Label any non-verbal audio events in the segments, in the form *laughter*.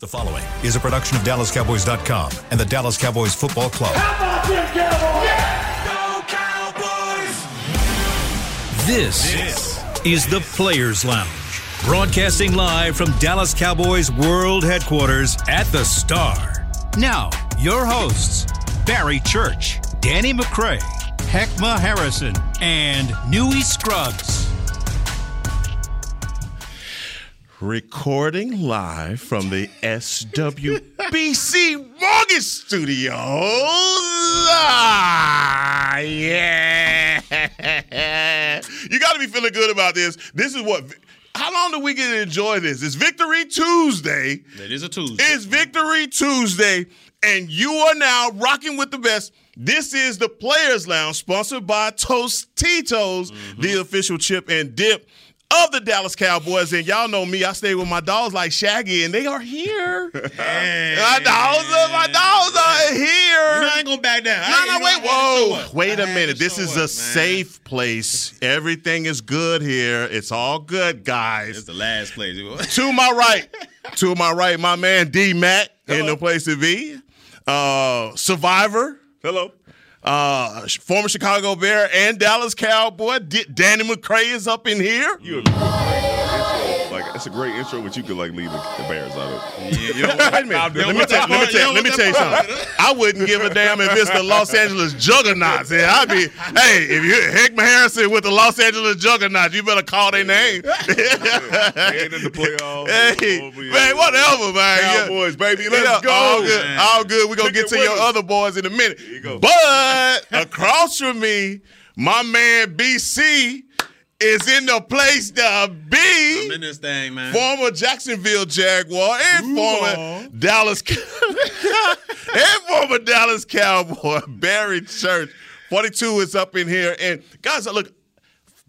The following is a production of DallasCowboys.com and the Dallas Cowboys Football Club. How about them Cowboys? This, is the Players Lounge, broadcasting live from Dallas Cowboys World Headquarters at the Star. Now, your hosts, Barry Church, Danny McCray, Hickman Harrison, and Newy Scruggs. Recording live from the SWBC Mortgage Studios. Ah, yeah. You got to be feeling good about this. This is what. How long do we get to enjoy this? It's Victory Tuesday. It is a Tuesday. It's Victory Tuesday, and you are now rocking with the best. This is the Players Lounge, sponsored by Tostitos, the official chip and dip of the Dallas Cowboys. And y'all know me, I stay with my dogs like Shaggy, and they are here. *laughs* my dogs, are, my dogs are here. You I ain't gonna back down. No, no, wait, I had to show whoa. Wait a minute. This is a man. safe place. Everything is good here. It's all good, guys. It's the last place. *laughs* to my right, to my right, my man D Mac in the place to be. Uh, Survivor. Hello. Uh, former Chicago Bear and Dallas Cowboy. D- Danny McCray is up in here. You a great intro. Like it's a great intro, but you could like leave the, the Bears out of it. you know, *laughs* Wait a minute. Let me, tell, let me tell, let me tell you something. I wouldn't give a damn if it's the Los Angeles Juggernauts. Yeah, I'd be, hey, if you Hickman Harrison with the Los Angeles Juggernauts, you better call their name. *laughs* They ain't in the playoffs. *laughs* Hey, yeah. man, whatever, man. Yeah. Cowboys, baby, let's Yeah, go. All good. man. All good. We're going to get to your us. other boys in a minute. But across from me, my man BC is in the place to I'm be. in this thing, man. Former Jacksonville Jaguar and former Dallas *laughs* and former Dallas Cowboy *laughs* Barry Church. 42 is up in here. And guys, look,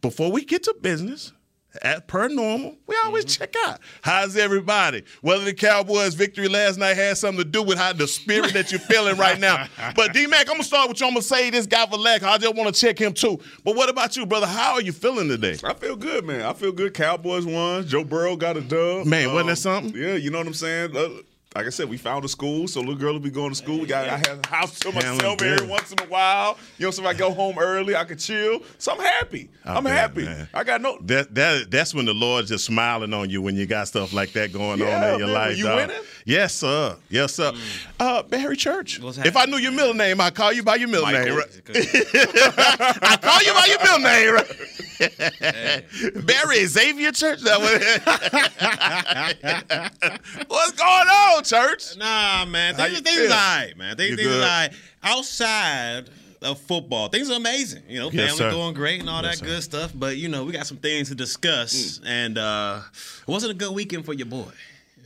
before we get to business, as per normal, we always check out how's everybody. Whether the Cowboys' victory last night had something to do with how the spirit that you're feeling right now. *laughs* But D Mac, I'm gonna start with you. I'm gonna say this guy for lack. I just want to check him too. But what about you, brother? How are you feeling today? I feel good, man. I feel good. Cowboys won. Joe Burrow got a dub. Um, Man, wasn't that something? Yeah, you know what I'm saying. Like I said, we found a school, so little girl will be going to school. We got I have a house to Handling myself every business. once in a while. You know, so if I go home early, I can chill. So I'm happy. I I'm bet, happy. man. I got no. That that that's when the Lord's just smiling on you when you got stuff like that going on in your man, life. when you dog. winning? Yes, sir. Yes, sir. Uh, Barry Church. If I knew your middle name, I'd call you by your middle Michael. name. Right? *laughs* I call you by your middle name, right? *laughs* Barry Xavier Church. *laughs* What's going on, Church? Nah, man. Things, things all right, man. Things, things all right. Outside of football, things are amazing. You know, Yes, family sir. doing great and all Yes, that sir. good stuff. But you know, we got some things to discuss, and uh it wasn't a good weekend for your boy.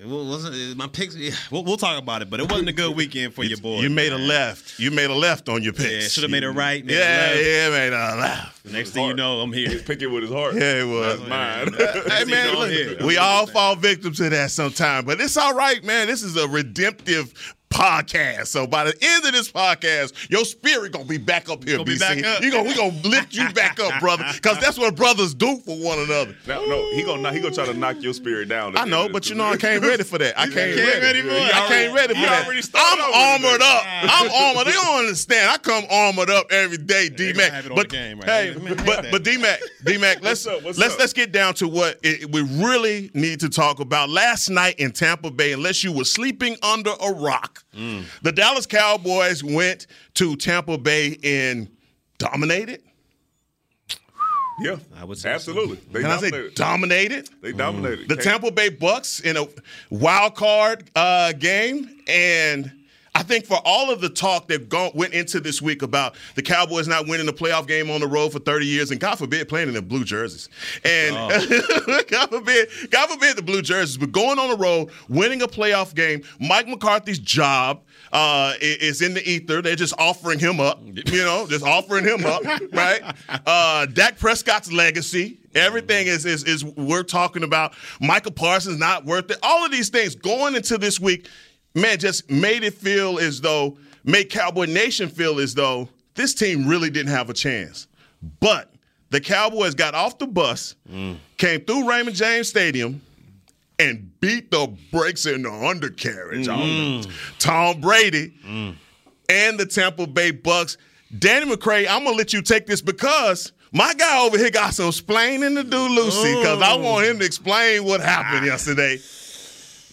It wasn't my picks. Yeah, we'll, we'll talk about it, but it wasn't a good *laughs* weekend for your boy. You made a left. You made a left on your picks. Yeah, should have made a right. Made Yeah, a left. yeah, made a left. Next thing you know, I'm here. Pick it with his heart. Yeah, it was. Mine. *laughs* Hey man, look, we all fall victim to that sometime, but it's all right, man. This is a redemptive podcast. So by the end of this podcast, your spirit gonna be back up here. Gonna be BC. back up. You gonna we gonna lift you back up, brother, because that's what brothers do for one another. No, no, he gonna he gonna try to knock your spirit down. I know, but you know I came ready for that. I *laughs* came came ready. ready for it. I came ready for He that. already started I'm armored up. I'm armored. You don't understand. I come armored up every day, D gonna Mac. have it on But the game right hey. Man, but that. but *laughs* D Mac, D Mac, let's up? Let's up? let's get down to what it, we really need to talk about. Last night in Tampa Bay, unless you were sleeping under a rock, Mm. the Dallas Cowboys went to Tampa Bay and dominated. Yeah, I would say so. absolutely. They Can I say dominated. dominated? they dominated. the Tampa Bay Bucks in a wild card uh, game, and I think for all of the talk that gone, went into this week about the Cowboys not winning the playoff game on the road for 30 years, and God forbid playing in the blue jerseys, and *laughs* God forbid, God forbid the blue jerseys, but going on the road, winning a playoff game, Mike McCarthy's job. Uh, is in the ether. They're just offering him up, you know, just offering him up, *laughs* right? Uh, Dak Prescott's legacy, everything is, is is we're talking about. Micah Parsons not worth it. All of these things going into this week, man, just made it feel as though, made Cowboy Nation feel as though this team really didn't have a chance. But the Cowboys got off the bus, came through Raymond James Stadium, and beat the brakes in the undercarriage on mm. Tom Brady mm. and the Tampa Bay Bucks. Danny McCray, I'm gonna let you take this because my guy over here got some explaining to do, Lucy, because I mm. want him to explain what happened yesterday.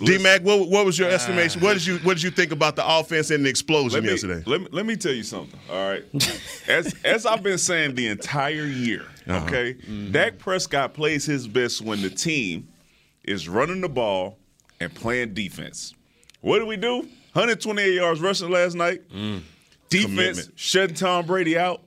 D Mac, what, what was your estimation? What did you what did you think about the offense and the explosion Let me, yesterday? let me let me tell you something. All right, *laughs* as as I've been saying the entire year, Uh-huh. okay, Mm-hmm. Dak Prescott plays his best when the team is running the ball and playing defense. What did we do? 128 yards rushing last night. Mm. Defense Commitment. shutting Tom Brady out.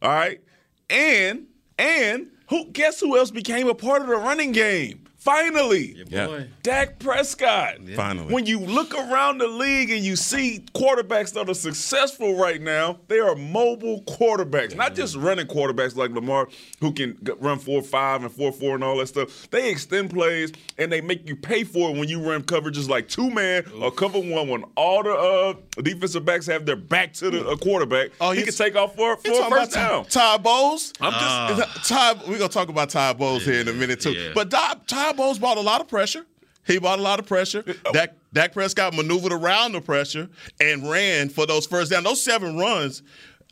All right, and and who? Guess who else became a part of the running game? Finally, Yeah. Dak Prescott. Finally. When you look around the league and you see quarterbacks that are successful right now, they are mobile quarterbacks, not just running quarterbacks like Lamar, who can run 4 5 and 4 4 and all that stuff. They extend plays and they make you pay for it when you run coverages like two man or cover one when all the uh, defensive backs have their back to the uh, quarterback. Oh, he you- can take off for, for You a first down. Ty, Ty Bowles? I'm just. Ty, we're gonna talk about Ty Bowles here in a minute too. yeah. But Ty, Ty Bowles brought a lot of pressure. He brought a lot of pressure. Oh. Dak, Dak Prescott maneuvered around the pressure and ran for those first down. Those seven runs,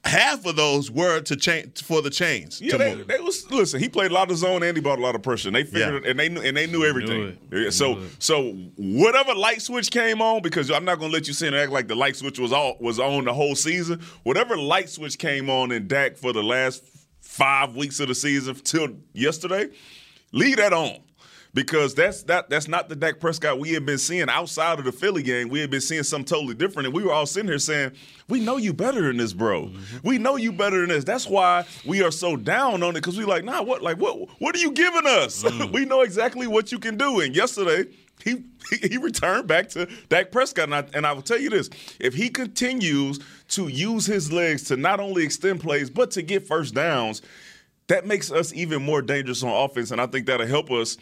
half of those were to change for the chains. Yeah, to they, move. they was listen. He played a lot of zone and he brought a lot of pressure. And they figured Yeah. it, and they knew and they knew everything. it. Yeah, so so whatever light switch came on, because I'm not gonna let you sit and act like the light switch was all was on the whole season. Whatever light switch came on in Dak for the last five weeks of the season till yesterday, leave that on. Because that's that that's not the Dak Prescott we have been seeing outside of the Philly game. We have been seeing something totally different. And we were all sitting here saying, We know you better than this, bro. Mm-hmm. We know you better than this. That's why we are so down on it, because we like, nah, what like what what are you giving us? Mm. *laughs* we know exactly what you can do. And yesterday, he he, he returned back to Dak Prescott. And I, and I will tell you this: if he continues to use his legs to not only extend plays, but to get first downs, that makes us even more dangerous on offense, and I think that'll help us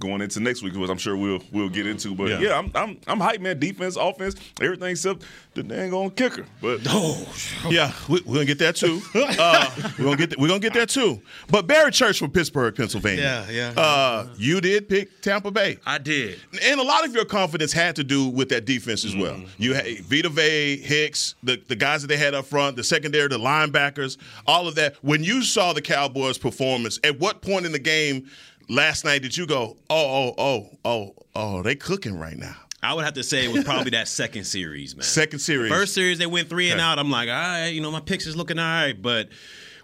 going into next week, which I'm sure we'll we'll get into. But Yeah. yeah, I'm I'm I'm hyped, man. Defense, offense, everything except the dang on kicker. But oh, *laughs* Yeah, we, we're gonna get that too. *laughs* Uh, we're gonna get th- we're gonna get that too. But Barry Church from Pittsburgh, Pennsylvania. Yeah, yeah. Uh, you did pick Tampa Bay. I did. And a lot of your confidence had to do with that defense as well. You had Vita Vea, Hicks, the, the guys that they had up front, the secondary, the linebackers, all of that. When you saw the Cowboys' performance, at what point in the game last night did you go, oh, oh, oh, oh, oh, they cooking right now? I would have to say it was probably that second series, man. Second series. First series they went three and Okay. out. I'm like, all right, you know, my picks is looking all right. But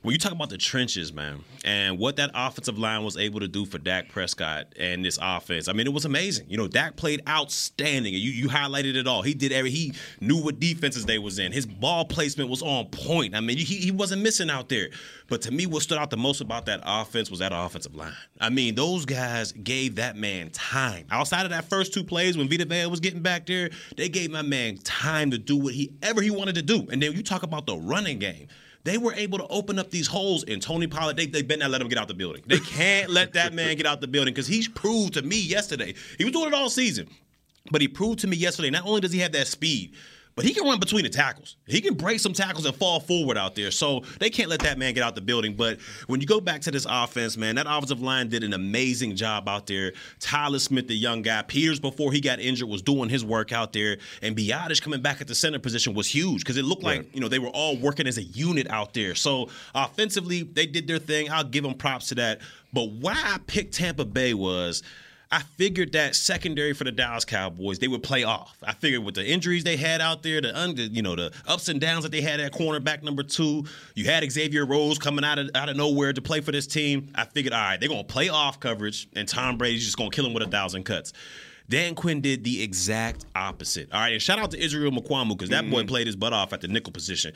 when you talk about the trenches, man, and what that offensive line was able to do for Dak Prescott and this offense, I mean, it was amazing. You know, Dak played outstanding. You you highlighted it all. He did every. He knew what defenses they was in. His ball placement was on point. I mean, he he wasn't missing out there. But to me, what stood out the most about that offense was that offensive line. I mean, those guys gave that man time. Outside of that first two plays when Vita Vea was getting back there, they gave my man time to do what he ever he wanted to do. And then you talk about the running game. They were able to open up these holes, and Tony Pollard, they, they better not let him get out the building. They can't let that man get out the building because he's proved to me yesterday. He was doing it all season, but he proved to me yesterday not only does he have that speed, but he can run between the tackles. He can break some tackles and fall forward out there. So they can't let that man get out the building. But when you go back to this offense, man, that offensive line did an amazing job out there. Tyler Smith, the young guy, Peters before he got injured was doing his work out there, and Biadasz coming back at the center position was huge because it looked like you know they were all working as a unit out there. So offensively, they did their thing. I'll give them props to that. But why I picked Tampa Bay was. I figured that secondary for the Dallas Cowboys they would play off. I figured with the injuries they had out there, the under, you know, the ups and downs that they had at cornerback number two, you had Xavier Rhodes coming out of out of nowhere to play for this team. I figured, all right, they're gonna play off coverage, and Tom Brady's just gonna kill him with a thousand cuts. Dan Quinn did the exact opposite. All right, and shout out to Israel Mukuamu because that boy mm-hmm. played his butt off at the nickel position.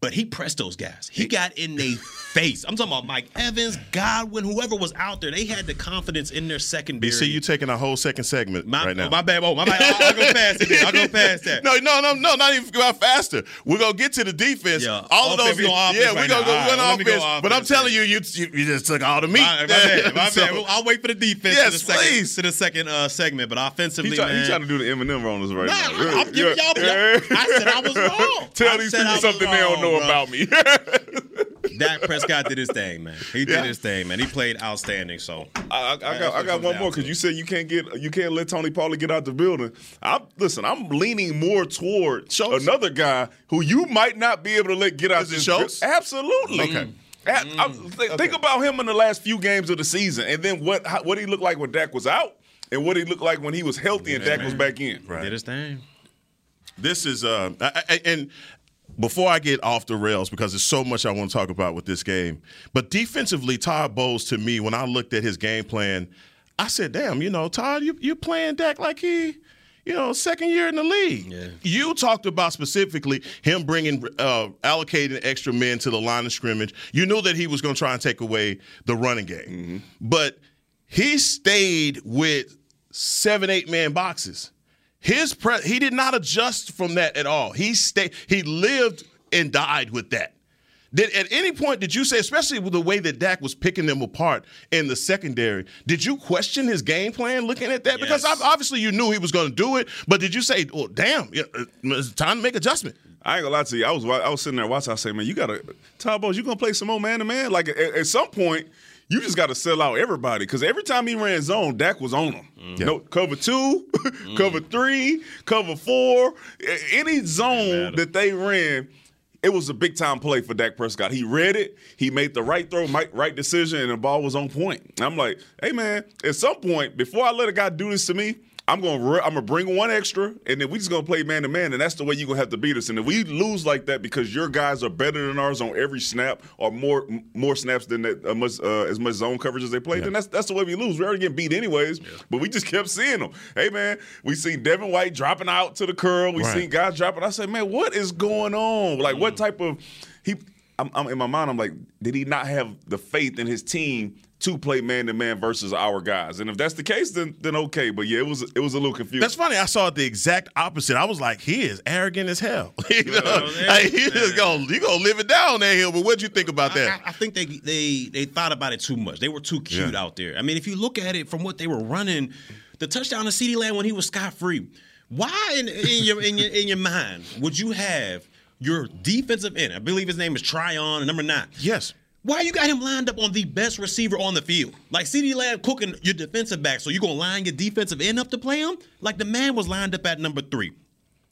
But he pressed those guys. He got in their *laughs* face. I'm talking about Mike Evans, Godwin, whoever was out there. They had the confidence in their secondary. You see, you taking a whole second segment My, right now. my bad. Oh, my bad. I'll, I'll go past it. I'll go past that. No, no, no, no, not even go out faster. We're gonna get to the defense. Yeah, all of those, yeah, offense we're right gonna now. go All right, one let me go offense. But I'm telling you, you, you, you just took all the meat. My, my bad. *laughs* My So- bad. I'll wait for the defense Yes, to the second, please. to the second uh, segment. But offensively, he, try, man, he trying to do the Eminem on us right Nah, now. I'm- I'm giving y'all- Yeah. I said I was *laughs* wrong. Tell I these said I people was something they don't wrong, know bro. about me. *laughs* Dak Prescott did his thing, man. He did Yeah. his thing, man. He played outstanding. So I, I, I got, I got one more because you said you can't get you can't let Tony Pollard get out the building. I listen. I'm leaning more toward Schultz? another guy who you might not be able to let get out Is it this Schultz? bu- Absolutely. Okay. A- I- th- Think about him in the last few games of the season, and then what how, what he looked like when Dak was out, and what he looked like when he was healthy and Dak was back in. Right. did his thing. this is uh I, I, and before I get off the rails because there's so much I want to talk about with this game, but defensively, Todd Bowles to me when I looked at his game plan, I said, "Damn, you know, Todd, you you playing Dak like he." You know, second year in the league. Yeah. You talked about specifically him bringing, uh, allocating extra men to the line of scrimmage. You knew that he was going to try and take away the running game, but he stayed with seven, eight man boxes. His pre- he did not adjust from that at all. He stayed. He lived and died with that. Did at any point did you say, especially with the way that Dak was picking them apart in the secondary, did you question his game plan looking at that? Because Yes. ob- obviously you knew he was going to do it, but did you say, "Oh, damn, uh, it's time to make adjustment"? I ain't gonna lie to you. I was I was sitting there watching. I say, man, you gotta Todd Bowles, you gonna play some more man to man? Like at, at some point, you just gotta sell out everybody because every time he ran zone, Dak was on him. No cover two, *laughs* cover mm. three, cover four, any zone that they ran. It was a big time play for Dak Prescott. He read it, he made the right throw, right decision, and the ball was on point. And I'm like, hey man, at some point, before I let a guy do this to me, I'm gonna re- I'm gonna bring one extra, and then we just gonna play man to man, and that's the way you're gonna have to beat us. And if we lose like that because your guys are better than ours on every snap, or more more snaps than that uh, much uh, as much zone coverage as they play, then that's that's the way we lose. We're already getting beat anyways, but we just *laughs* kept seeing them. Hey man, we seen Devin White dropping out to the curl. We Right. seen guys dropping. I said, man, what is going on? Like, what type of he? I'm, I'm in my mind. I'm like, did he not have the faith in his team? To play man to man versus our guys, and if that's the case, then then okay. But yeah, it was it was a little confusing. That's funny. I saw it the exact opposite. I was like, he is arrogant as hell. *laughs* you know, yeah. like, he just gonna you gonna live it down that hill. But what'd you think about I, that? I, I think they they they thought about it too much. They were too cute Yeah. out there. I mean, if you look at it from what they were running, the touchdown to CeeDee Lamb when he was scot free. Why in, in your in your in your mind would you have your defensive end? I believe his name is Tryon, number nine. yes. Why you got him lined up on the best receiver on the field? Like CeeDee Lamb cooking your defensive back, so you gonna line your defensive end up to play him? Like the man was lined up at number three.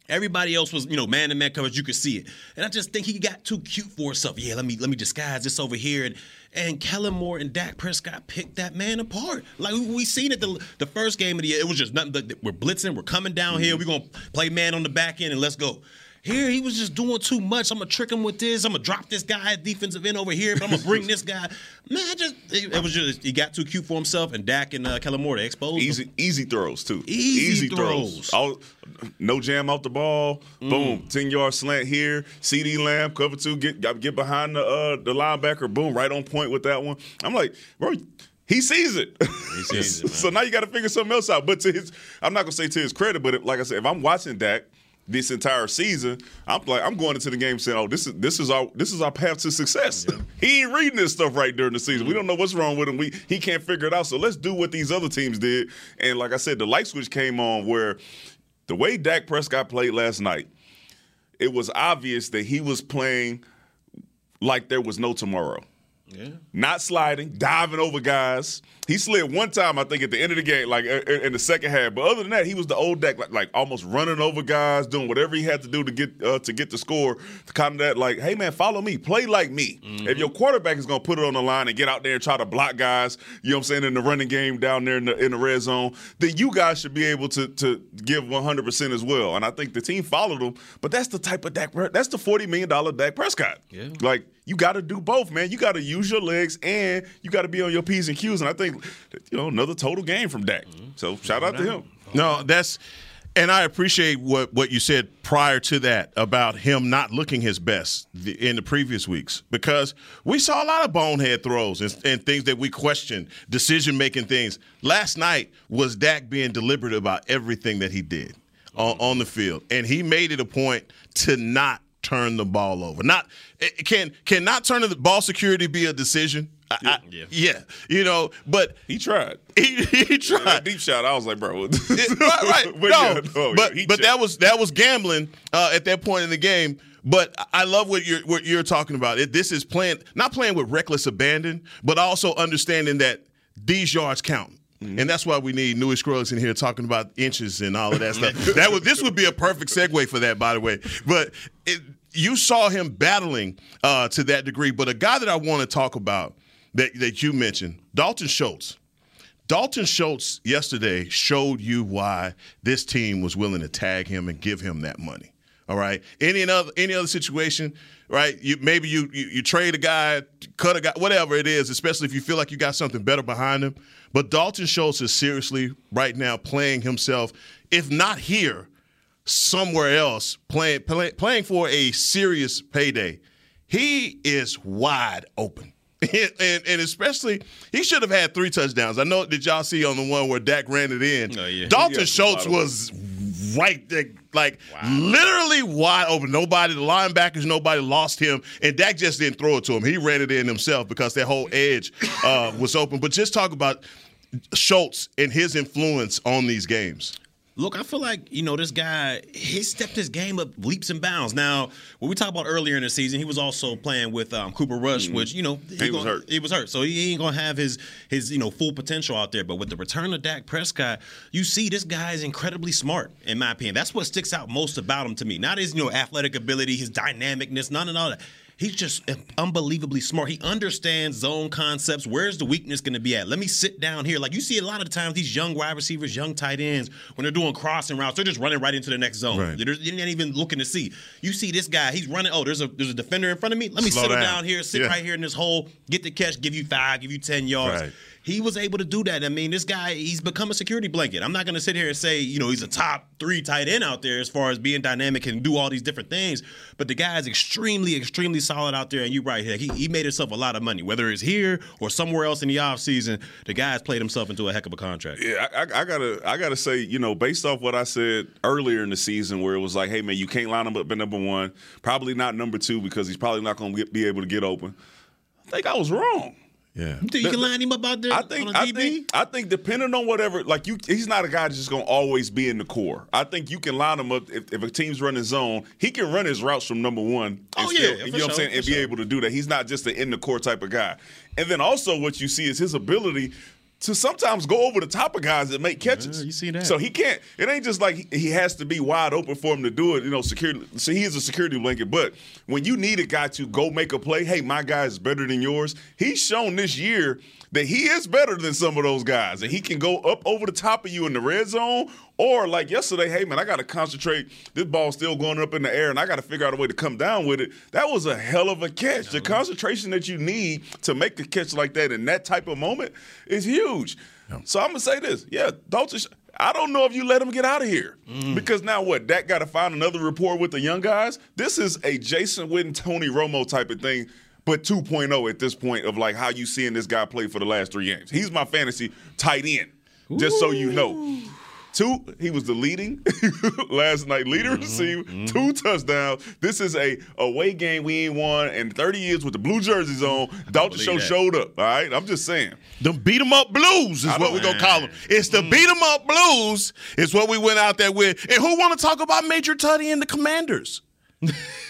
Everybody else was, you know, man to man coverage. You could see it, and I just think he got too cute for himself. Yeah, let me let me disguise this over here, and and Kellen Moore and Dak Prescott picked that man apart. Like we, we seen it the the first game of the year. It was just nothing. We're blitzing. We're coming down here. We're gonna play man on the back end and let's go. Here he was just doing too much. I'm gonna trick him with this. I'm gonna drop this guy at defensive end over here, but I'm gonna bring this guy. Man, just it, it was just he got too cute for himself, and Dak and uh, Kellen Moore they exposed him. Easy, easy throws too. Easy throws. All, no jam off the ball. Mm. Boom, ten yard slant here. CeeDee Lamb cover two. Get get behind the uh, the linebacker. Boom, right on point with that one. I'm like, bro. He sees it. He sees it, *laughs* so now you got to figure something else out. But to his, I'm not gonna say to his credit, but if, like I said, if I'm watching Dak this entire season, I'm like, I'm going into the game saying, "Oh, this is this is our this is our path to success." he ain't reading this stuff right during the season. We don't know what's wrong with him. We he can't figure it out. So let's do what these other teams did. And like I said, the light switch came on where the way Dak Prescott played last night, it was obvious that he was playing like there was no tomorrow. Yeah. Not sliding, diving over guys. He slid one time, I think, at the end of the game, like in the second half. But other than that, he was the old Dak, like, like almost running over guys, doing whatever he had to do to get uh, to get the score. Kind of that, like, hey man, follow me, play like me. If your quarterback is gonna put it on the line and get out there and try to block guys, you know what I'm saying, in the running game down there in the in the red zone, then you guys should be able to to give 100 percent as well. And I think the team followed him. But that's the type of Dak. That's the 40 million dollar Dak Prescott. Yeah. Like you got to do both, man. You got to use your legs and you got to be on your p's and q's. And I think, you know, another total game from Dak. So shout out to him. No, that's and I appreciate what what you said prior to that about him not looking his best the, in the previous weeks because we saw a lot of bonehead throws and, and things that we questioned, decision making things. Last night was Dak being deliberate about everything that he did on, on the field, and he made it a point to not turn the ball over. Not can can not turn the ball security be a decision? I- I- Yeah. yeah, you know, but He tried. he, he tried. That deep shot, I was like, bro. *laughs* right, right. *laughs* But no, yeah, no, but he but that was that was gambling uh, at that point in the game. But I love what you're what you're talking about. It, this is playing not playing with reckless abandon, but also understanding that these yards count. Mm-hmm. And that's why we need Newy Scruggs in here talking about inches and all of that *laughs* stuff. that would this would be a perfect segue for that, by the way. But it, you saw him battling uh, to that degree. But a guy that I want to talk about that that you mentioned, Dalton Schultz. Dalton Schultz yesterday showed you why this team was willing to tag him and give him that money. All right. Any other any other situation, right? You maybe you, you you trade a guy, cut a guy, whatever it is, especially if you feel like you got something better behind him. But Dalton Schultz is seriously right now playing himself, if not here, somewhere else, playing play, playing for a serious payday. He is wide open. *laughs* and, and, especially he should have had three touchdowns. I know did y'all see on the one where Dak ran it in? Oh, yeah. Dalton Schultz was right there, like wow. literally wide open. Nobody, the linebackers, nobody lost him, and Dak just didn't throw it to him. He ran it in himself because that whole edge uh, was open. But just talk about Schultz and his influence on these games. Look, I feel like you know this guy. He stepped his game up leaps and bounds. Now, what we talked about earlier in the season, he was also playing with um, Cooper Rush, mm-hmm. which you know he, he was gonna, hurt. He was hurt, so he ain't gonna have his his you know full potential out there. But with the return of Dak Prescott, you see this guy is incredibly smart, in my opinion. That's what sticks out most about him to me. Not his you know athletic ability, his dynamicness, none of all that he's just unbelievably smart. He understands zone concepts. Where's the weakness going to be at? Let me sit down here. Like you see a lot of the times these young wide receivers, young tight ends, when they're doing crossing routes, they're just running right into the next zone. Right. They're, they're not even looking to see. You see this guy, he's running. Oh, there's a there's a defender in front of me. Let me Slow sit down. down here, sit yeah. right here in this hole, get the catch, give you five, give you ten yards. Right he was able to do that. I mean, this guy, he's become a security blanket. I'm not going to sit here and say, you know, he's a top three tight end out there as far as being dynamic and do all these different things. But the guy is extremely, extremely solid out there. And you're right he, he made himself a lot of money, whether it's here or somewhere else in the offseason. The guy's played himself into a heck of a contract. Yeah, I, I, I, gotta, I gotta say, you know, based off what I said earlier in the season, where it was like, hey man, you can't line him up at number one, probably not number two because he's probably not going to be able to get open. I think I was wrong. Yeah, you, you can line him up out there. I think. I think. I think depending on whatever, like you, he's not a guy that's just gonna always be in the core. I think you can line him up if, if a team's running zone. He can run his routes from number one. Oh still, yeah, you know sure, what I'm saying, and sure. be able to do that. He's not just an in the core type of guy. And then also what you see is his ability to sometimes go over the top of guys that make catches. Yeah, you see that? So he can't. It ain't just like he has to be wide open for him to do it. You know, security. So he is a security blanket. But when you need a guy to go make a play, hey, my guy is better than yours. He's shown this year that he is better than some of those guys, and he can go up over the top of you in the red zone. Or like yesterday, hey man, I got to concentrate. This ball's still going up in the air, and I got to figure out a way to come down with it. That was a hell of a catch. The concentration that you need to make a catch like that in that type of moment is huge. So I'm gonna say this, yeah, Dalton. I don't know if you let him get out of here mm. because now what? Dak got to find another rapport with the young guys. This is a Jason Witten, Tony Romo type of thing but 2.0 at this point of like how you seeing this guy play for the last three games. He's my fantasy tight end, just so you know. Two, he was the leading *laughs* last night, leader mm-hmm, receiver, mm-hmm. two touchdowns. This is a away game we ain't won in 30 years with the blue jerseys on. Dalton Show that. showed up. All right, I'm just saying. The beat 'em up blues is what we're gonna call them. It's the mm. beat 'em up blues is what we went out there with. And who want to talk about Major Tuddy and the Commanders? *laughs*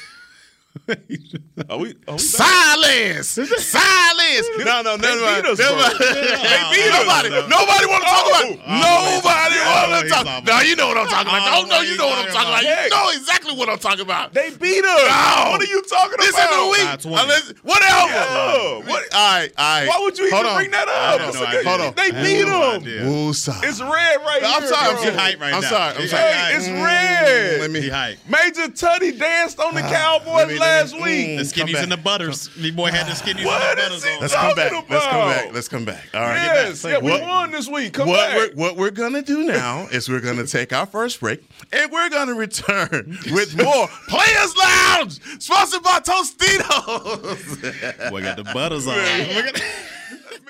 are we, are we Silence! Silence! No, no, never mind. They beat us. Nobody, nobody want oh. to oh, talk about it. Nobody want to talk. Now you know what I'm talking about. Oh, Don't know you know what I'm talking about. You know exactly what I'm talking about. They beat us. What are you talking about? This in the week. Whatever. What? All right, all right. Why would you even bring that up? Hold on. They beat them. It's red right here. I'm sorry. I'm hype right now. I'm sorry. I'm sorry. Hey, it's mm, red. Let me. Major Tuddy danced on the ah, Cowboys last week. The skinnies and the butters. The boy had the skinnies what and the butters on. Let's come back. Let's come back. Let's come back. All right. Yes. Yeah, we what, won this week. Come what back. We're, what we're going to do now is we're going to take our first break and we're going to return *laughs* with more Players Lounge, sponsored by Tostitos. we got the butters on. *laughs*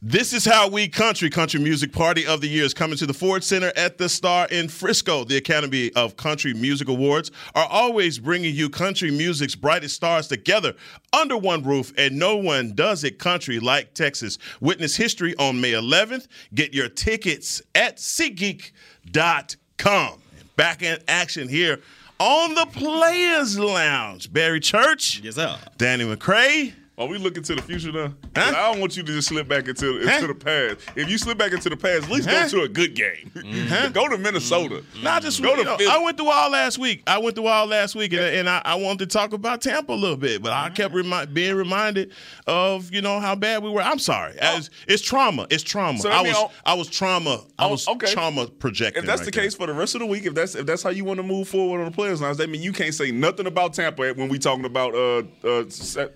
This is how we country country music party of the year is coming to the Ford Center at the Star in Frisco. The Academy of Country Music Awards are always bringing you country music's brightest stars together under one roof, and no one does it country like Texas. Witness history on May 11th. Get your tickets at SeatGeek.com. Back in action here on the Players Lounge. Barry Church, Yes, sir. Danny McCray. Are we looking to the future now? Huh? I don't want you to just slip back into, into Huh? the past. If you slip back into the past, at least Huh? go to a good game. *laughs* go to Minnesota. Not just go to know, I went through all last week. I went through all last week, and, and I, I wanted to talk about Tampa a little bit, but I kept remi- being reminded of you know how bad we were. I'm sorry, As- it's trauma. It's trauma. Oh. So I was I'll- I was trauma. I Oh, was okay. trauma projecting. If that's right the there. case for the rest of the week, if that's if that's how you want to move forward on the players' lines, that mean you can't say nothing about Tampa when we talking about uh, uh, uh,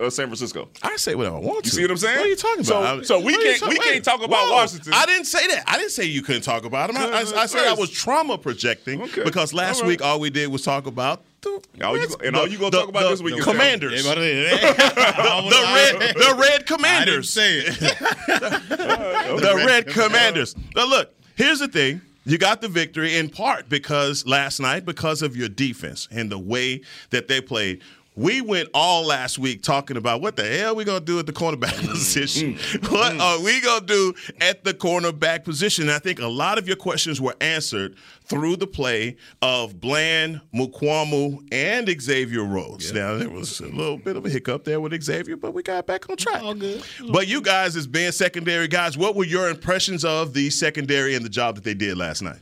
San Francisco. I say what I want to. You see what I'm saying? What are you talking So- about? I- so we what are you can't- talk- we can't talk about whoa. Washington. I didn't say that. I didn't say you couldn't talk about them. I, I, I said I was trauma projecting Okay. because last All right. week all we did was talk about the All you- Reds- and all you gonna talk about this week is Commanders. Tampa. *laughs* the red, the red commanders. say it. *laughs* the red commanders. Now look, here's the thing. You got the victory in part because last night, because of your defense and the way that they played. We went all last week talking about what the hell we gonna do at the cornerback mm-hmm. position. Mm-hmm. What are we gonna do at the cornerback position? And I think a lot of your questions were answered through the play of Bland, Mukuamu, and Xavier Rhodes. Now there was a little bit of a hiccup there with Xavier, but we got back on track. All good. But you guys, as being secondary guys, what were your impressions of the secondary and the job that they did last night?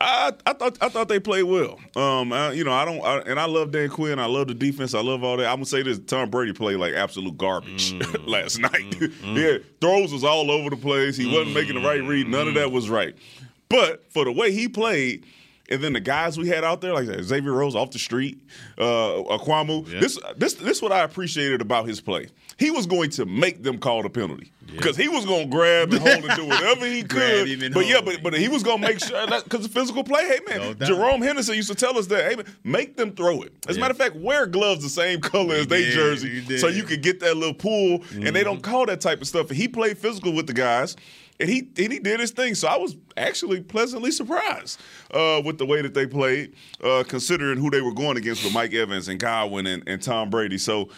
I, I thought I thought they played well. Um, I, you know, I don't, I, and I love Dan Quinn. I love the defense. I love all that. I'm gonna say this: Tom Brady played like absolute garbage *laughs* mm, last mm, night. Mm. *laughs* yeah, throws was all over the place. He wasn't making the right read. None of that was right. But for the way he played. And then the guys we had out there, like Xavier Rhodes off the street, uh, Aquamu. This, this, this, is what I appreciated about his play. He was going to make them call the penalty because he was going to grab and hold and do whatever he *laughs* could. But yeah, but but he was going to make sure that because the physical play. Hey man, No. Jerome Henderson used to tell us that. Hey man, make them throw it. As a Yeah. matter of fact, wear gloves the same color as they jersey, so you could get that little pull. And they Mm-hmm. don't call that type of stuff. He played physical with the guys. And he and he did his thing, so I was actually pleasantly surprised uh, with the way that they played, uh, considering who they were going against with Mike Evans and Godwin and, and Tom Brady. So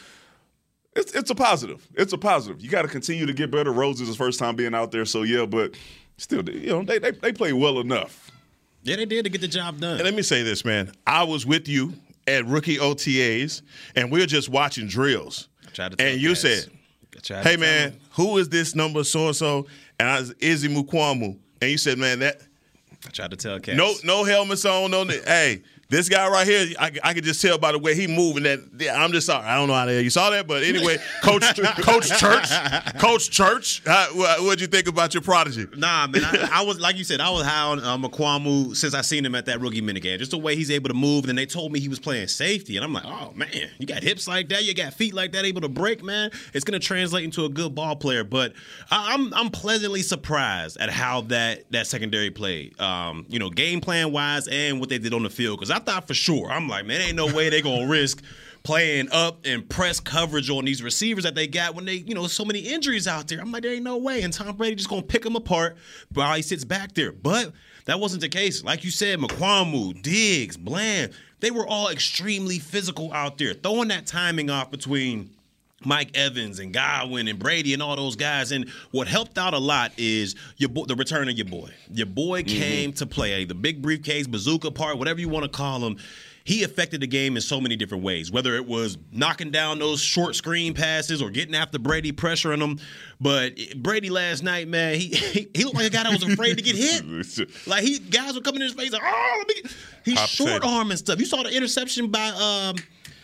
it's it's a positive. It's a positive. You got to continue to get better. Rhodes is his first time being out there, so yeah, but still, you know, they they, they play well enough. yeah, they did to get the job done. And let me say this, man. I was with you at rookie OTAs, and we were just watching drills. tried to tell And you Cass. said, I tried to "Hey, man, who is this number so and so?" And I was Izzy Mukuamu, and you said, "Man, that I tried to tell Cass. no no helmets on, no. Hey, This guy right here, I, I could just tell by the way he moving that yeah, I'm just sorry. I don't know how the hell you saw that, but anyway, *laughs* Coach Coach Church, Coach Church, how, what'd you think about your prodigy? Nah, man, I, I was like you said, I was high on uh, Mukuamu since I seen him at that rookie minigame. Just the way he's able to move, and they told me he was playing safety, and I'm like, oh man, you got hips like that, you got feet like that, able to break, man. It's gonna translate into a good ball player. But I, I'm I'm pleasantly surprised at how that that secondary played. Um, you know, game plan wise and what they did on the field, because I thought for sure, I'm like, man, ain't no way they gonna risk playing up and press coverage on these receivers that they got when they, you know, so many injuries out there. I'm like, there ain't no way. And Tom Brady just gonna pick them apart while he sits back there. But that wasn't the case. Like you said, Mukuamu, Diggs, Bland, they were all extremely physical out there, throwing that timing off between Mike Evans and Godwin and Brady and all those guys. And what helped out a lot is your bo- the return of your boy. Your boy mm-hmm. came to play the big briefcase, bazooka part, whatever you want to call him. He affected the game in so many different ways, whether it was knocking down those short screen passes or getting after Brady, pressuring him. But Brady last night, man, he *laughs* he, he looked like a guy that was afraid to get hit. *laughs* Like he guys were coming in his face, like, oh, let me. He's short arm and stuff. You saw the interception by um,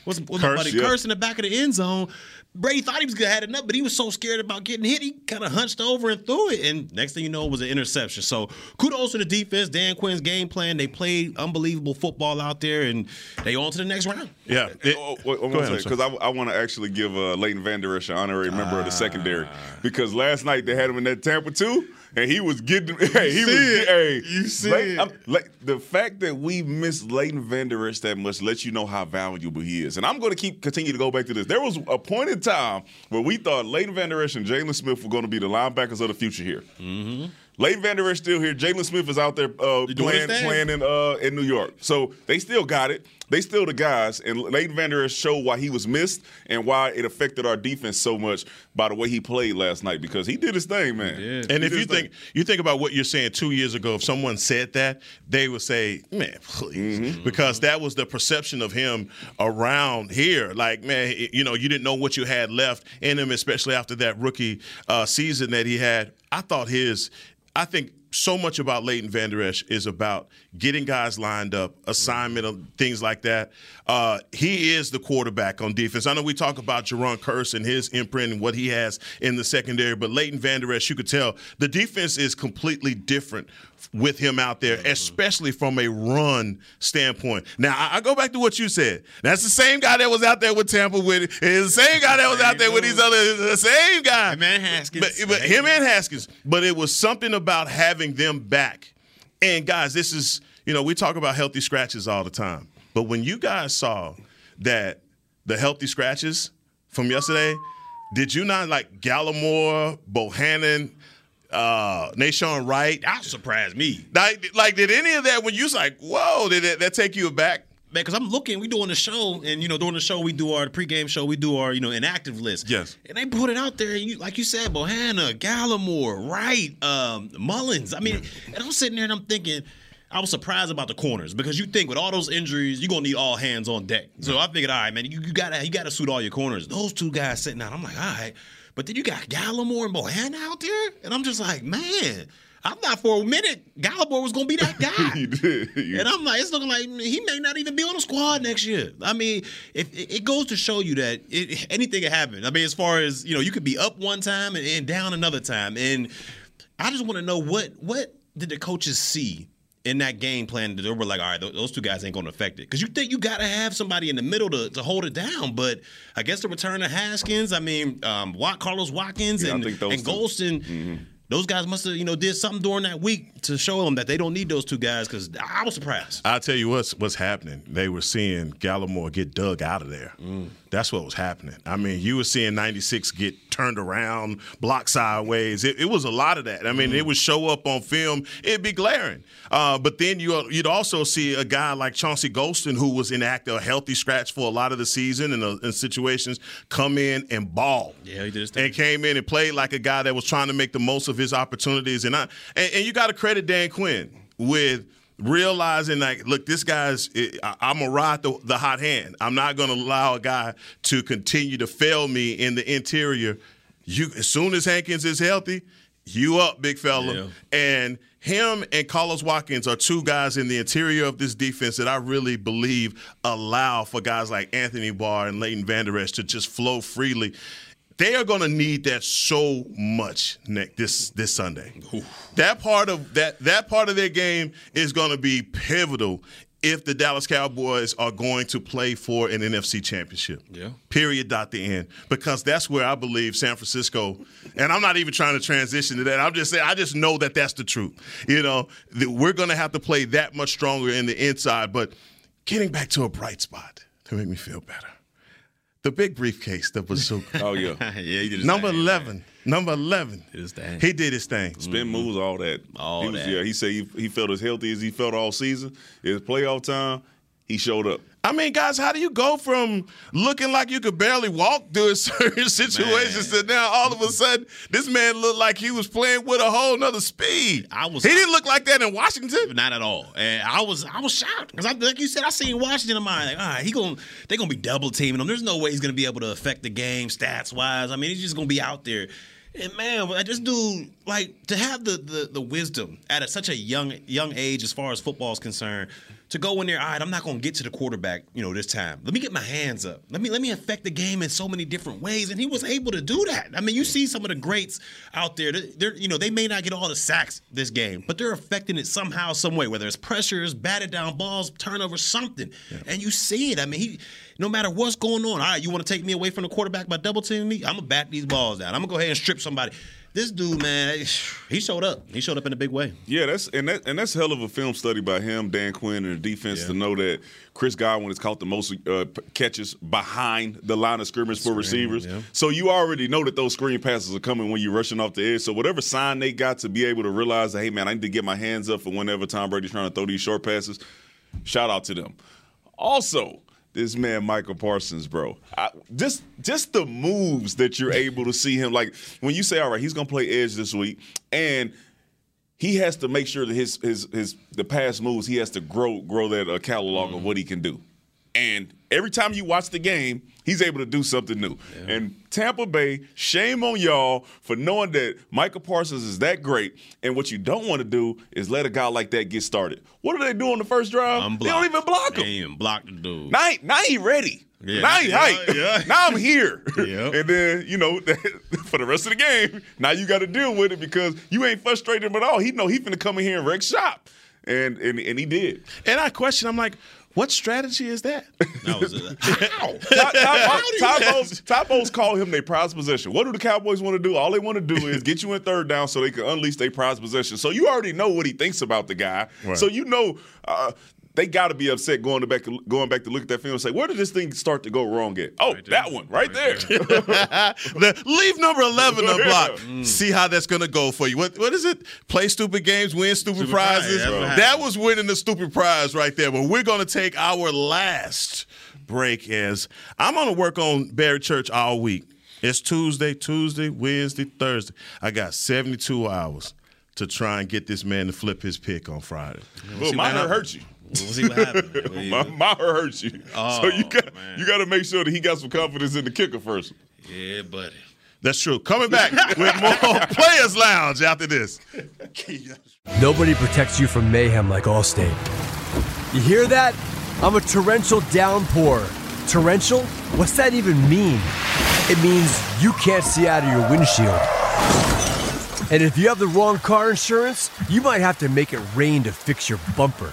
what's, what's my buddy yeah. Kearse in the back of the end zone. Brady thought he was gonna have it enough, but he was so scared about getting hit, he kind of hunched over and threw it. And next thing you know, it was an interception. So kudos to the defense, Dan Quinn's game plan. They played unbelievable football out there, and they on to the next round. Yeah. It, oh, because I, I want to actually give uh, Leighton Vander Esch an honorary member of the secondary because last night they had him in that Tampa too and he was getting. *laughs* Hey, he was. It. Hey, you see it. like, the fact that we miss Leighton Vander Esch that much lets you know how valuable he is. And I'm going to keep continue to go back to this. There was a point in time where we thought Leighton Vander Esch and Jaylon Smith were going to be the linebackers of the future here. Mm-hmm. Leighton Vander Esch still here. Jaylon Smith is out there uh, playing, playing in uh, in New York. So they still got it. They still the guys. And Leighton Vander Esch showed why he was missed and why it affected our defense so much by the way he played last night because he did his thing, man. And if you think you think about what you're saying two years ago, if someone said that, they would say, "Man, please," mm-hmm. because that was the perception of him around here. Like, man, you know, you didn't know what you had left in him, especially after that rookie uh, season that he had. I thought his I think so much about Leighton Vander Esch is about getting guys lined up, assignment, things like that. Uh, he is the quarterback on defense. I know we talk about Jayron Kearse and his imprint and what he has in the secondary, but Leighton Vander Esch, you could tell the defense is completely different with him out there, mm-hmm. especially from a run standpoint. Now, I, I, go back to what you said. That's the same guy that was out there with Tampa with it. It's the same guy that was out there with these other, the same guy. Him and Hankins. But, but him and Hankins. But it was something about having them back. And guys, this is, you know, we talk about healthy scratches all the time. But when you guys saw that the healthy scratches from yesterday, did you not like Gallimore, Bohanna, uh Nahshon Wright. That surprised me. Like, like, did any of that when you was like, whoa, did that, that take you aback? Man, because I'm looking, we doing the show, and you know, during the show, we do our pregame show, we do our you know inactive list. Yes. And they put it out there, and you, like you said, Bohanna, Gallimore, Wright, um, Mullins. I mean, and I'm sitting there and I'm thinking. I was surprised about the corners because you think with all those injuries, you're gonna need all hands on deck. So I figured, all right, man, you, you gotta you gotta suit all your corners. Those two guys sitting out, I'm like, all right. But then you got Gallimore and Bohan out there, and I'm just like, man. I thought for a minute Gallimore was going to be that *laughs* guy. you did. And I'm like, it's looking like he may not even be on the squad next year. I mean, if, it goes to show you that it, anything can happen. I mean, as far as you know, you could be up one time and, and down another time. And I just want to know what what did the coaches see in that game plan they were like, all right, those two guys ain't going to affect it. Because you think you got to have somebody in the middle to, to hold it down. But I guess the return of Hankins, I mean, um, Watt, Carlos Watkins yeah, and, and Golston. Mm-hmm those guys must have you know did something during that week to show them that they don't need those two guys because I was surprised. I'll tell you what's what's happening. They were seeing Gallimore get dug out of there. Mm. That's what was happening. I mean, you were seeing 96 get turned around, blocked sideways. It, it was a lot of that. I mean, mm-hmm. it would show up on film. It'd be glaring. Uh, but then you, would also see a guy like Chauncey Golston, who was inactive, a healthy scratch for a lot of the season in, in situations, come in and ball. Yeah, he did. his thing. And came in and played like a guy that was trying to make the most of his opportunities. And I and, and you got to credit Dan Quinn with – realizing like, look, this guy's, I'm gonna ride the, the hot hand. I'm not gonna allow a guy to continue to fail me in the interior. You, as soon as Hankins is healthy, you up, big fella, yeah. and him and Carlos Watkins are two guys in the interior of this defense that I really believe allow for guys like Anthony Barr and Leighton Vander Esch to just flow freely. They are going to need that so much Nick, this this Sunday. That part of that that part of their game is going to be pivotal if the Dallas Cowboys are going to play for an NFC championship. Yeah. Period. Dot the end. Because that's where I believe San Francisco, and I'm not even trying to transition to that. I'm just saying I just know that that's the truth. You know, that we're going to have to play that much stronger in the inside. But getting back to a bright spot to make me feel better. The big briefcase the bazooka. *laughs* Oh yeah, *laughs* yeah, he did his number thing, eleven. Number eleven. Did his thing. He did his thing. spin mm-hmm. moves, all that. All he was, that. Yeah, he said he, he felt as healthy as he felt all season. It's playoff time. He showed up. I mean, guys, how do you go from looking like you could barely walk through a *laughs* certain situations to now all of a sudden this man looked like he was playing with a whole nother speed? I was- He didn't look like that in Washington. Not at all. And I was I was shocked because like you said, I seen Washington in mind. Like, all right, he going they gonna be double teaming him. There's no way he's gonna be able to affect the game stats wise. I mean, he's just gonna be out there. And man, this dude, like to have the the, the wisdom at a, such a young young age as far as football is concerned, to go in there. All right, I'm not gonna get to the quarterback, you know, this time. Let me get my hands up. Let me let me affect the game in so many different ways. And he was able to do that. I mean, you see some of the greats out there. They're, you know they may not get all the sacks this game, but they're affecting it somehow, some way. Whether it's pressures, batted down balls, turnovers, something. And you see it. I mean, he no matter what's going on. All right, you want to take me away from the quarterback by double teaming me? I'm gonna bat these balls down. I'm gonna go ahead and strip somebody. This dude, man, *sighs* he showed up. He showed up in a big way. Yeah, that's and that and that's hell of a film study by him, Dan Quinn, and the defense to know that Chris Godwin has caught the most uh, catches behind the line of scrimmage for receivers. So you already know that those screen passes are coming when you're rushing off the edge. So whatever sign they got to be able to realize that, hey man, I need to get my hands up for whenever Tom Brady's trying to throw these short passes. Shout out to them. Also, this man Micah Parsons, bro. I, just just the moves that you're *laughs* able to see him like when you say, all right, he's gonna play edge this week, and he has to make sure that his his his the past moves he has to grow grow that uh, catalog of what he can do. And every time you watch the game, he's able to do something new. And Tampa Bay, shame on y'all for knowing that Micah Parsons is that great. And what you don't want to do is let a guy like that get started. What do they do on the first drive? They don't even block him. ain't even block the dude. Now, he- now he ready. Yeah. now he Yeah, hype. yeah. *laughs* Now I'm here. Yep. and then, you know, *laughs* for the rest of the game, now you got to deal with it because you ain't frustrated him at all. He know he finna come in here and wreck shop. And and, and he did. And I question, I'm like, what strategy is that? That was a, Bowles, top call him their prize possession. What do the Cowboys want to do? All they want to do is get you in third down so they can unleash their prize possession. So you already know what he thinks about the guy. So you know uh, they got to be upset going to back going back to look at that film and say, where did this thing start to go wrong at? Oh, that one right, there. *laughs* The- leave number 11 *laughs* on unblocked. Mm. See how that's going to go for you. What What is it? Play stupid games, win stupid, Stupid prizes. that's what that was winning the stupid prize right there. But we're going to take our last break as I'm going to work on Barry Church all week. It's Tuesday, Tuesday, Wednesday, Thursday. I got 72 hours to try and get this man to flip his pick on Friday. Well, my hurt you. We'll see what happens. *laughs* My, my hurt hurts you. so you oh, got man. you got to make sure that he got some confidence in the kicker first. yeah, buddy. That's true. Coming back with more *laughs* Players Lounge after this. Nobody protects you from mayhem like Allstate. You hear that? I'm a torrential downpour. Torrential? What's that even mean? It means you can't see out of your windshield. And if you have the wrong car insurance, you might have to make it rain to fix your bumper.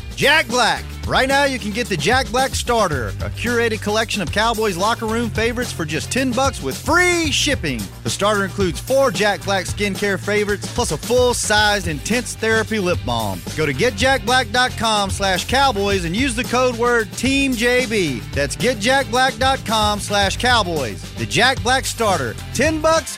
Jack Black. Right now, you can get the Jack Black Starter, a curated collection of Cowboys locker room favorites for just 10 bucks with free shipping. The starter includes four Jack Black skincare favorites plus a full-sized intense therapy lip balm. Go to getjackblack.com slash cowboys and use the code word TEAMJB. That's getjackblack.com slash cowboys. The Jack Black Starter, 10 bucks,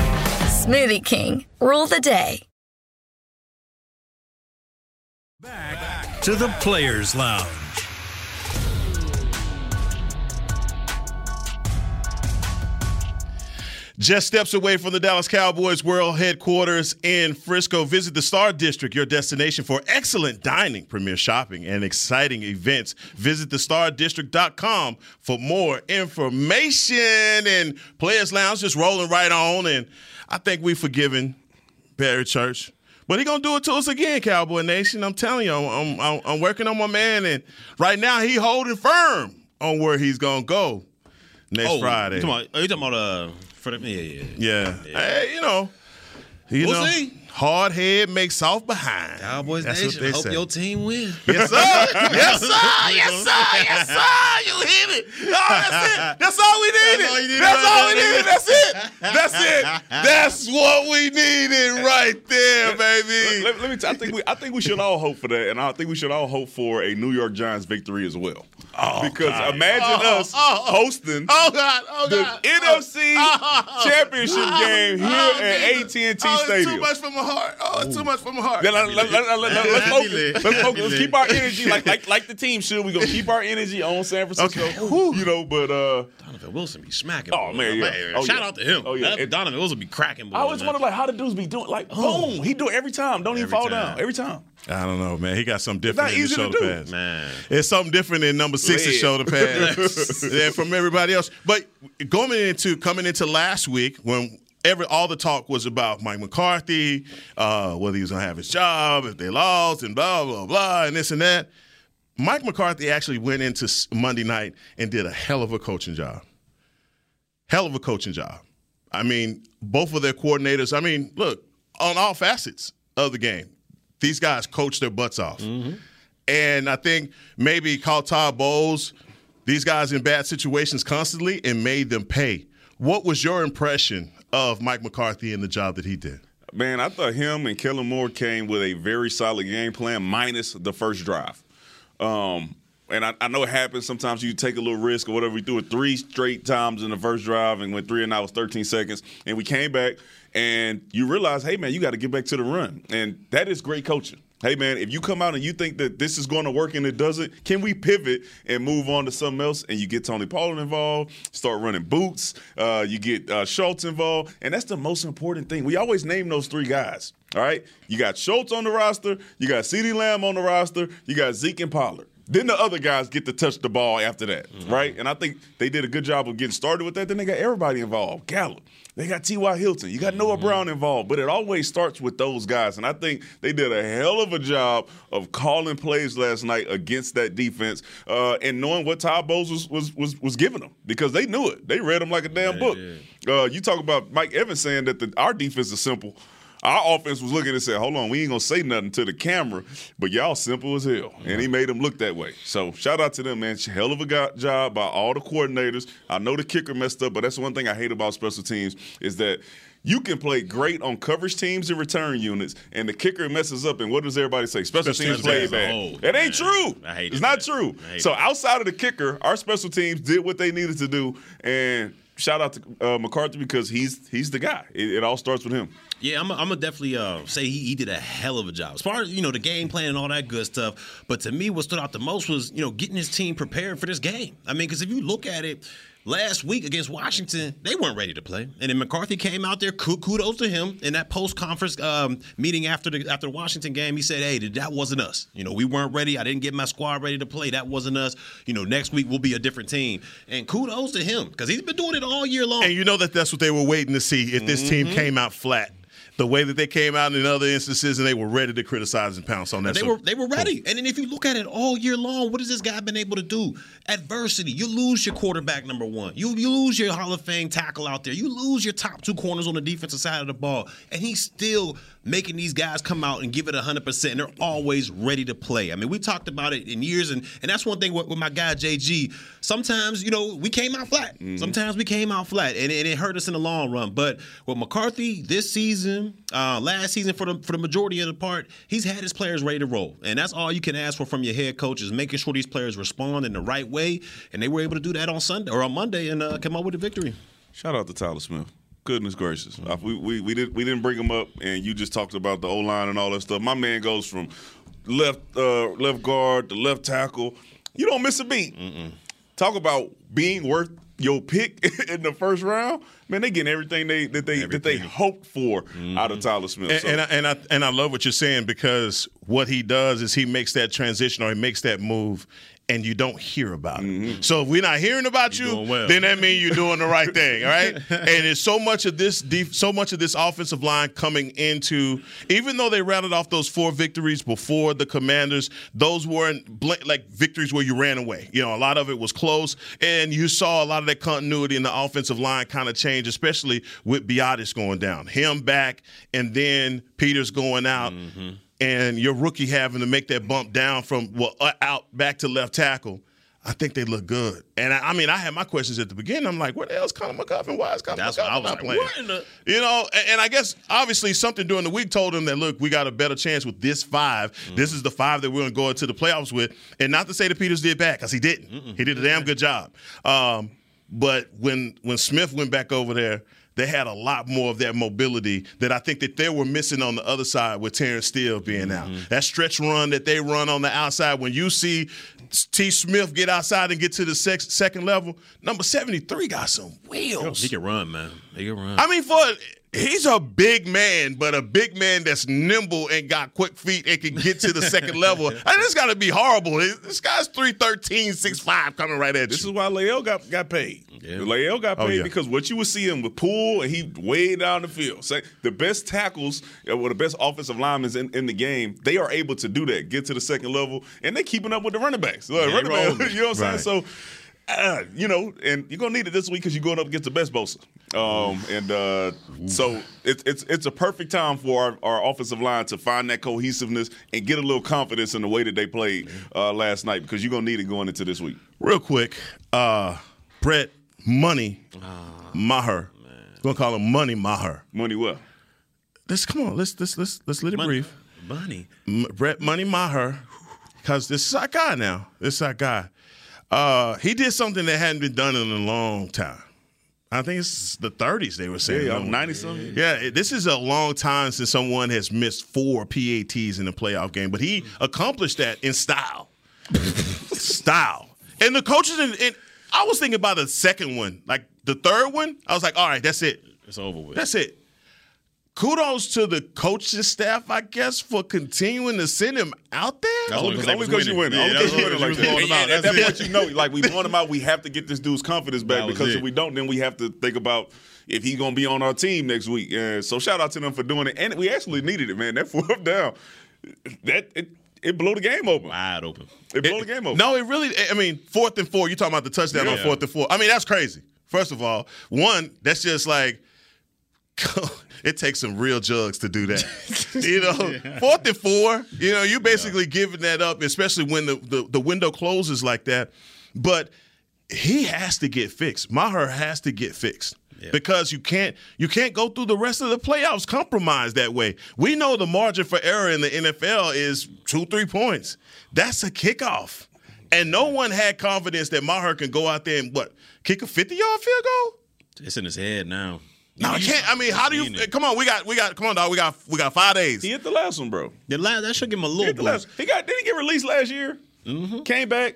Smoothie King, rule the day. Back to the Players Lounge. Just steps away from the Dallas Cowboys World Headquarters in Frisco. Visit the Star District, your destination for excellent dining, premier shopping, and exciting events. Visit thestardistrict.com for more information. And Players Lounge just rolling right on. And I think we've forgiven Barry Church. But he gonna do it to us again, Cowboy Nation. I'm telling you, I'm, I'm, I'm working on my man, and right now he holding firm on where he's gonna go next oh, Friday. You talking about, are you talking about uh, for the, yeah, yeah, Yeah. Hey, you know, you We'll know, see. Hard head makes soft behind. Cowboys That's Nation. what they Hope say. your team win. Yes, sir. *laughs* yes, sir. Yes, sir. Yes, sir. You hit it. Oh, that's it. That's all we needed. all you needed That's all we needed. That's it. That's it. That's what we needed right there, baby. Let, let me. T- I think we. I think we should all hope for that, and I think we should all hope for a New York Giants victory as well. Oh, because God. imagine Oh, us oh, oh. hosting Oh God! Oh the God! NFC Oh, Championship *laughs* oh, game here oh, at Jesus. AT&T oh, Stadium. too much for my heart. Oh, it's too much for my heart. Then let, let, let, let, let, us focus. Let's focus. Let's keep our energy like like like the team should. We gonna keep our energy on San Francisco. Okay. You know, but uh, Donovan Wilson be smacking. Oh, man, yeah. Oh, Shout yeah. out to him. Oh, yeah. That And- Donovan Wilson be cracking. Boys, I always man. wonder like how the dudes be doing. Like boom, he do it every time. Don't even fall time. down every time. I don't know, man. He got something not different in the easy to shoulder do. pads. man. It's something different in number six's Lead. shoulder pads *laughs* than from everybody else. But going into coming into last week when every all the talk was about Mike McCarthy, uh, whether he was gonna have his job, if they lost, and blah blah blah, and this and that. Mike McCarthy actually went into Monday night and did a hell of a coaching job. Hell of a coaching job. I mean, both of their coordinators. I mean, look on all facets of the game. These guys coach their butts off. And I think maybe called Todd Bowles, these guys in bad situations constantly and made them pay. What was your impression of Mike McCarthy and the job that he did? Man, I thought him and Kellen Moore came with a very solid game plan, minus the first drive. Um, and I, I know it happens. Sometimes you take a little risk or whatever. We threw it three straight times in the first drive and went three and out was 13 seconds. And we came back and you realize, hey, man, you got to get back to the run. And that is great coaching. Hey, man, if you come out and you think that this is going to work and it doesn't, can we pivot and move on to something else? And you get Tony Pollard involved, start running boots, uh, you get uh, Schultz involved. And that's the most important thing. We always name those three guys. All right? You got Schultz on the roster, you got CeeDee Lamb on the roster, you got Zeke and Pollard. Then the other guys get to touch the ball after that, right? And I think they did a good job of getting started with that. Then they got everybody involved. Gallup. They got T.Y. Hilton. You got Noah Brown involved. But it always starts with those guys. And I think they did a hell of a job of calling plays last night against that defense uh, and knowing what Todd Bowles was, was, was, was giving them because they knew it. They read them like a damn book. Uh, you talk about Mike Evans saying that the, our defense is simple. Our offense was looking and said, "Hold on, we ain't gonna say nothing to the camera, but y'all simple as hell." And he made them look that way. So shout out to them, man. Hell of a job by all the coordinators. I know the kicker messed up, but that's one thing I hate about special teams is that you can play great on coverage teams and return units, and the kicker messes up. And what does everybody say? Special, Special teams play bad. It ain't true. I hated it's not that. true. So that. outside of the kicker, our special teams did what they needed to do, and shout out to uh, McCarthy because he's he's the guy. It, it all starts with him. Yeah, I'm gonna definitely uh, say he, he did a hell of a job. As far as you know, the game plan and all that good stuff. But to me, what stood out the most was you know getting his team prepared for this game. I mean, because if you look at it, last week against Washington, they weren't ready to play, and then McCarthy came out there. Kudos to him in that post conference um, meeting after the after the Washington game. He said, "Hey, that wasn't us. You know, we weren't ready. I didn't get my squad ready to play. That wasn't us. You know, next week we'll be a different team." And kudos to him because he's been doing it all year long. And you know that that's what they were waiting to see if this Mm-hmm. team came out flat. The way that they came out in other instances, and they were ready to criticize and pounce on that. They So- were they were ready. And then if you look at it all year long, what has this guy been able to do? Adversity. You lose your quarterback number one. You you lose your Hall of Fame tackle out there. You lose your top two corners on the defensive side of the ball. And he's still making these guys come out and give it 100%. And they're always ready to play. I mean, we talked about it in years. And, and that's one thing with, with my guy, JG. Sometimes, you know, we came out flat. Mm-hmm. Sometimes we came out flat. And, and it hurt us in the long run. But with McCarthy this season, uh, last season for the, for the majority of the part, he's had his players ready to roll. And that's all you can ask for from your head coach is making sure these players respond in the right way. And they were able to do that on Sunday or on Monday and uh, come up with a victory. Shout out to Tyler Smith. Goodness gracious, we, we we didn't we didn't bring him up, and you just talked about the O line and all that stuff. My man goes from left uh, left guard to left tackle. You don't miss a beat. Talk about being worth your pick *laughs* in the first round. Man, they getting everything they that they that they hoped for out of mm-hmm. Tyler Smith. And, So- and, I, and I and I love what you're saying because what he does is he makes that transition or he makes that move, and you don't hear about it. Mm-hmm. So if we're not hearing about you, doing well. then that means you're doing the right thing, all right? *laughs* and it's so much of this def- so much of this offensive line coming into, even though they rounded off those four victories before the Commanders, those weren't bl- like victories where you ran away. You know, a lot of it was close, and you saw a lot of that continuity in the offensive line kind of change, especially with Biadasz going down, him back, and then Peters going out mm-hmm. And your rookie having to make that bump down from well uh, out back to left tackle, I think they look good. And I, I mean, I had my questions at the beginning. I'm like, where the hell's Connor McGovern? Why is Connor That's what I was not playing? the- You know, and, and I guess obviously something during the week told him that look, we got a better chance with this 5 Mm-hmm. This is the five that we're going to go into the playoffs with. And not to say that Peters did bad because he didn't. He did a damn good job. Um, but when when Smith went back over there, they had a lot more of that mobility that I think that they were missing on the other side with Terence Steele being out. Mm-hmm. That stretch run that they run on the outside, when you see T. Smith get outside and get to the sex, second level, number 73 got some wheels. He can run, man. He can run. I mean, for he's a big man, but a big man that's nimble and got quick feet and can get to the second level. *laughs* And this got to be horrible. This guy's 313, 6'5 coming right at This you. This is why La'el got got paid. Yeah. La'el got Oh, paid yeah. because what you would see him with Poole and he way down the field. Say the best tackles uh, or the best offensive linemen in, in the game, they are able to do that, get to the second level, and they're keeping up with the running backs. Look, Yeah, running rolling. backs, *laughs* you know what I'm Right. saying? So. Uh, you know, and you're gonna need it this week because you're going up against the best Bosa. Um, and uh, so it's it's it's a perfect time for our, our offensive line to find that cohesiveness and get a little confidence in the way that they played uh, last night because you're gonna need it going into this week. Real quick, uh, Brett Money Maher. We're gonna call him Money Maher. Money what? Let's come on. Let's let's let's let's let it breathe. Bunny. M- Brett Money Maher, because this is our guy now. This is our guy. Uh, he did something that hadn't been done in a long time. I think it's the 30s. They were saying Yeah, 90 something. Yeah, this is a long time since someone has missed four PATs in a playoff game, but he accomplished that in style. *laughs* style. And the coaches, and, and I was thinking about the second one, like the third one. I was like, all right, that's it. It's over with. That's it. Kudos to the coaching staff, I guess, for continuing to send him out there. That's Only because they only was because you win. winning. Yeah, that's you win what like you was that. going And, about. and That's that's it. what you know. Like we want him out, we have to get this dude's confidence back because it. if we don't, then we have to think about if he's gonna be on our team next week. Uh, so shout out to them for doing it, and we actually needed it, man. That *laughs* fourth down, that it, it blew the game open. Wide open. It blew the game open. No, it really. I mean, fourth and four. You talking about the touchdown on fourth and four? I mean, that's crazy. First of all, one that's just like *laughs* it takes some real jugs to do that. *laughs* you know, fourth and four. You know, you basically giving that up, especially when the, the the window closes like that. But he has to get fixed. Maher has to get fixed. Because you can't you can't go through the rest of the playoffs compromised that way. We know the margin for error in the NFL is two three points. That's a kickoff, and no one had confidence that Maher can go out there and what kick a fifty yard field goal. It's in his head now. No, I can't. I mean, how do you? Come on, we got, we got. Come on, dog. We got, we got five days. He hit the last one, bro. The last that should give him a He little hit the last. He got. Did he get released last year? Mm-hmm. Came back.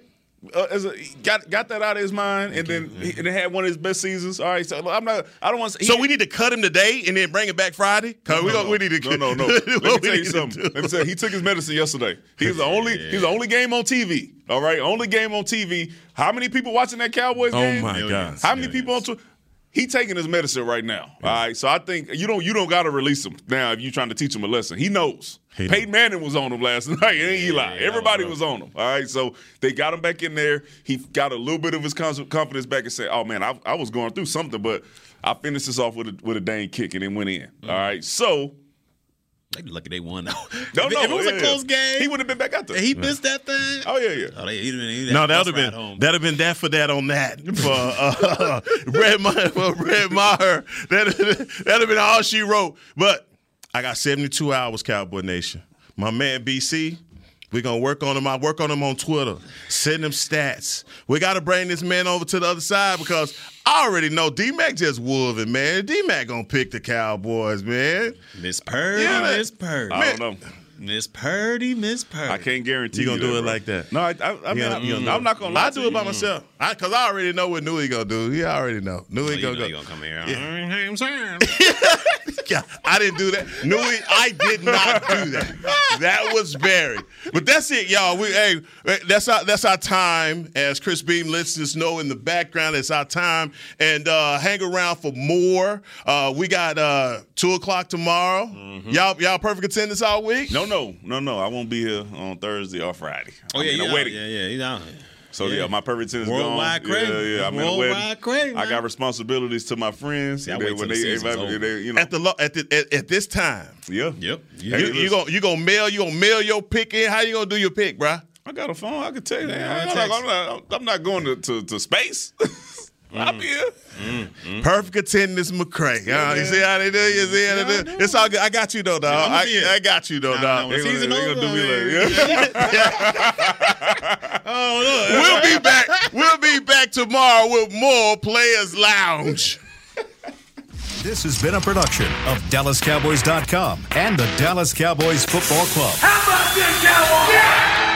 Uh, as a, got got that out of his mind, and then he, and then had one of his best seasons. All right, so I'm not. I don't want to. So we need to cut him today and then bring it back Friday. Cause we, gonna, we need to. No, no, *laughs* no. Let me tell we you need to something. Let me tell you, he took his medicine yesterday. He's the only. He's the only game on TV. All right, only game on TV. How many people watching that Cowboys Oh game? my God. How many people on? Tw- he taking his medicine right now. All right, so I think you don't you don't got to release him now if you're trying to teach him a lesson. He knows. He Peyton Manning was on him last *laughs* night, and Eli. Everybody was on him. All right, so they got him back in there. He got a little bit of his confidence back and said, "Oh man, I, I was going through something, but I finished this off with a, with a dang kick and then went in." Mm. All right, so They be lucky they won though. no, if, no, if it was yeah, a close game, he would have been back out there. he missed that thing. Oh yeah, yeah. Oh, they, he'd have been, he'd No, that would have ride home. been that'd have been that for that on that for uh, *laughs* Brett Maher for Brett Maher. That that'd have been all she wrote. But I got 72 hours, Cowboy Nation. My man BC, we gonna work on him. I work on him on Twitter, send him stats. We gotta bring this man over to the other side because I already know D Mac just wolving, man. D Mac gonna pick the Cowboys, man. Miss Purdy, Yeah, Miss Purdy, I don't know. Miss Purdy, Miss Purdy. I can't guarantee You gonna do that, it bro. like that? No, I, I, I mean, gonna, I, gonna, I'm not gonna lie I to do it by you. myself. I, Cause I already know what Nui gonna do. He already know. Nui Oh, gonna know go. you gonna come here. Yeah. *laughs* Yeah. *laughs* *laughs* Yeah, I didn't do that. Newey, I did not do that. That was Barry. But that's it, y'all. We hey, that's our that's our time. As Chris Beam lets us know in the background, it's our time. And uh, hang around for more. Uh, we got uh, two o'clock tomorrow. Mm-hmm. Y'all y'all perfect attendance all week. No, no, no, no. I won't be here on Thursday or Friday. Oh I'm yeah, in yeah, a wedding. yeah, yeah. He's out. So yeah, Yeah. my perfect is Worldwide gone. crave. Yeah, yeah. I'm in a Worldwide wedding. crave, I got responsibilities to my friends. Yeah, and then when till the they, they- they- you know, At the lo- at the at, at this time, yeah, Yep. you, Hey, you listen. gonna you gonna mail you gonna mail your pick in? How you gonna do your pick, bruh? I got a phone. I can tell you. Yeah, I'm, text. not, I'm, not, I'm not going to, to, to space. *laughs* I'll be here. Perfect attendance, McCray. Uh, you see how they do? You see how they do? It's all good. I got you though, dog. I'ma I. I got you though, Nah, dog. nah, when the season They over, gonna do me I like, mean, yeah. *laughs* *laughs* Oh We'll be back. We'll be back tomorrow with more Players Lounge. This has been a production of DallasCowboys.com and the Dallas Cowboys Football Club. How about this, Cowboys? Yeah!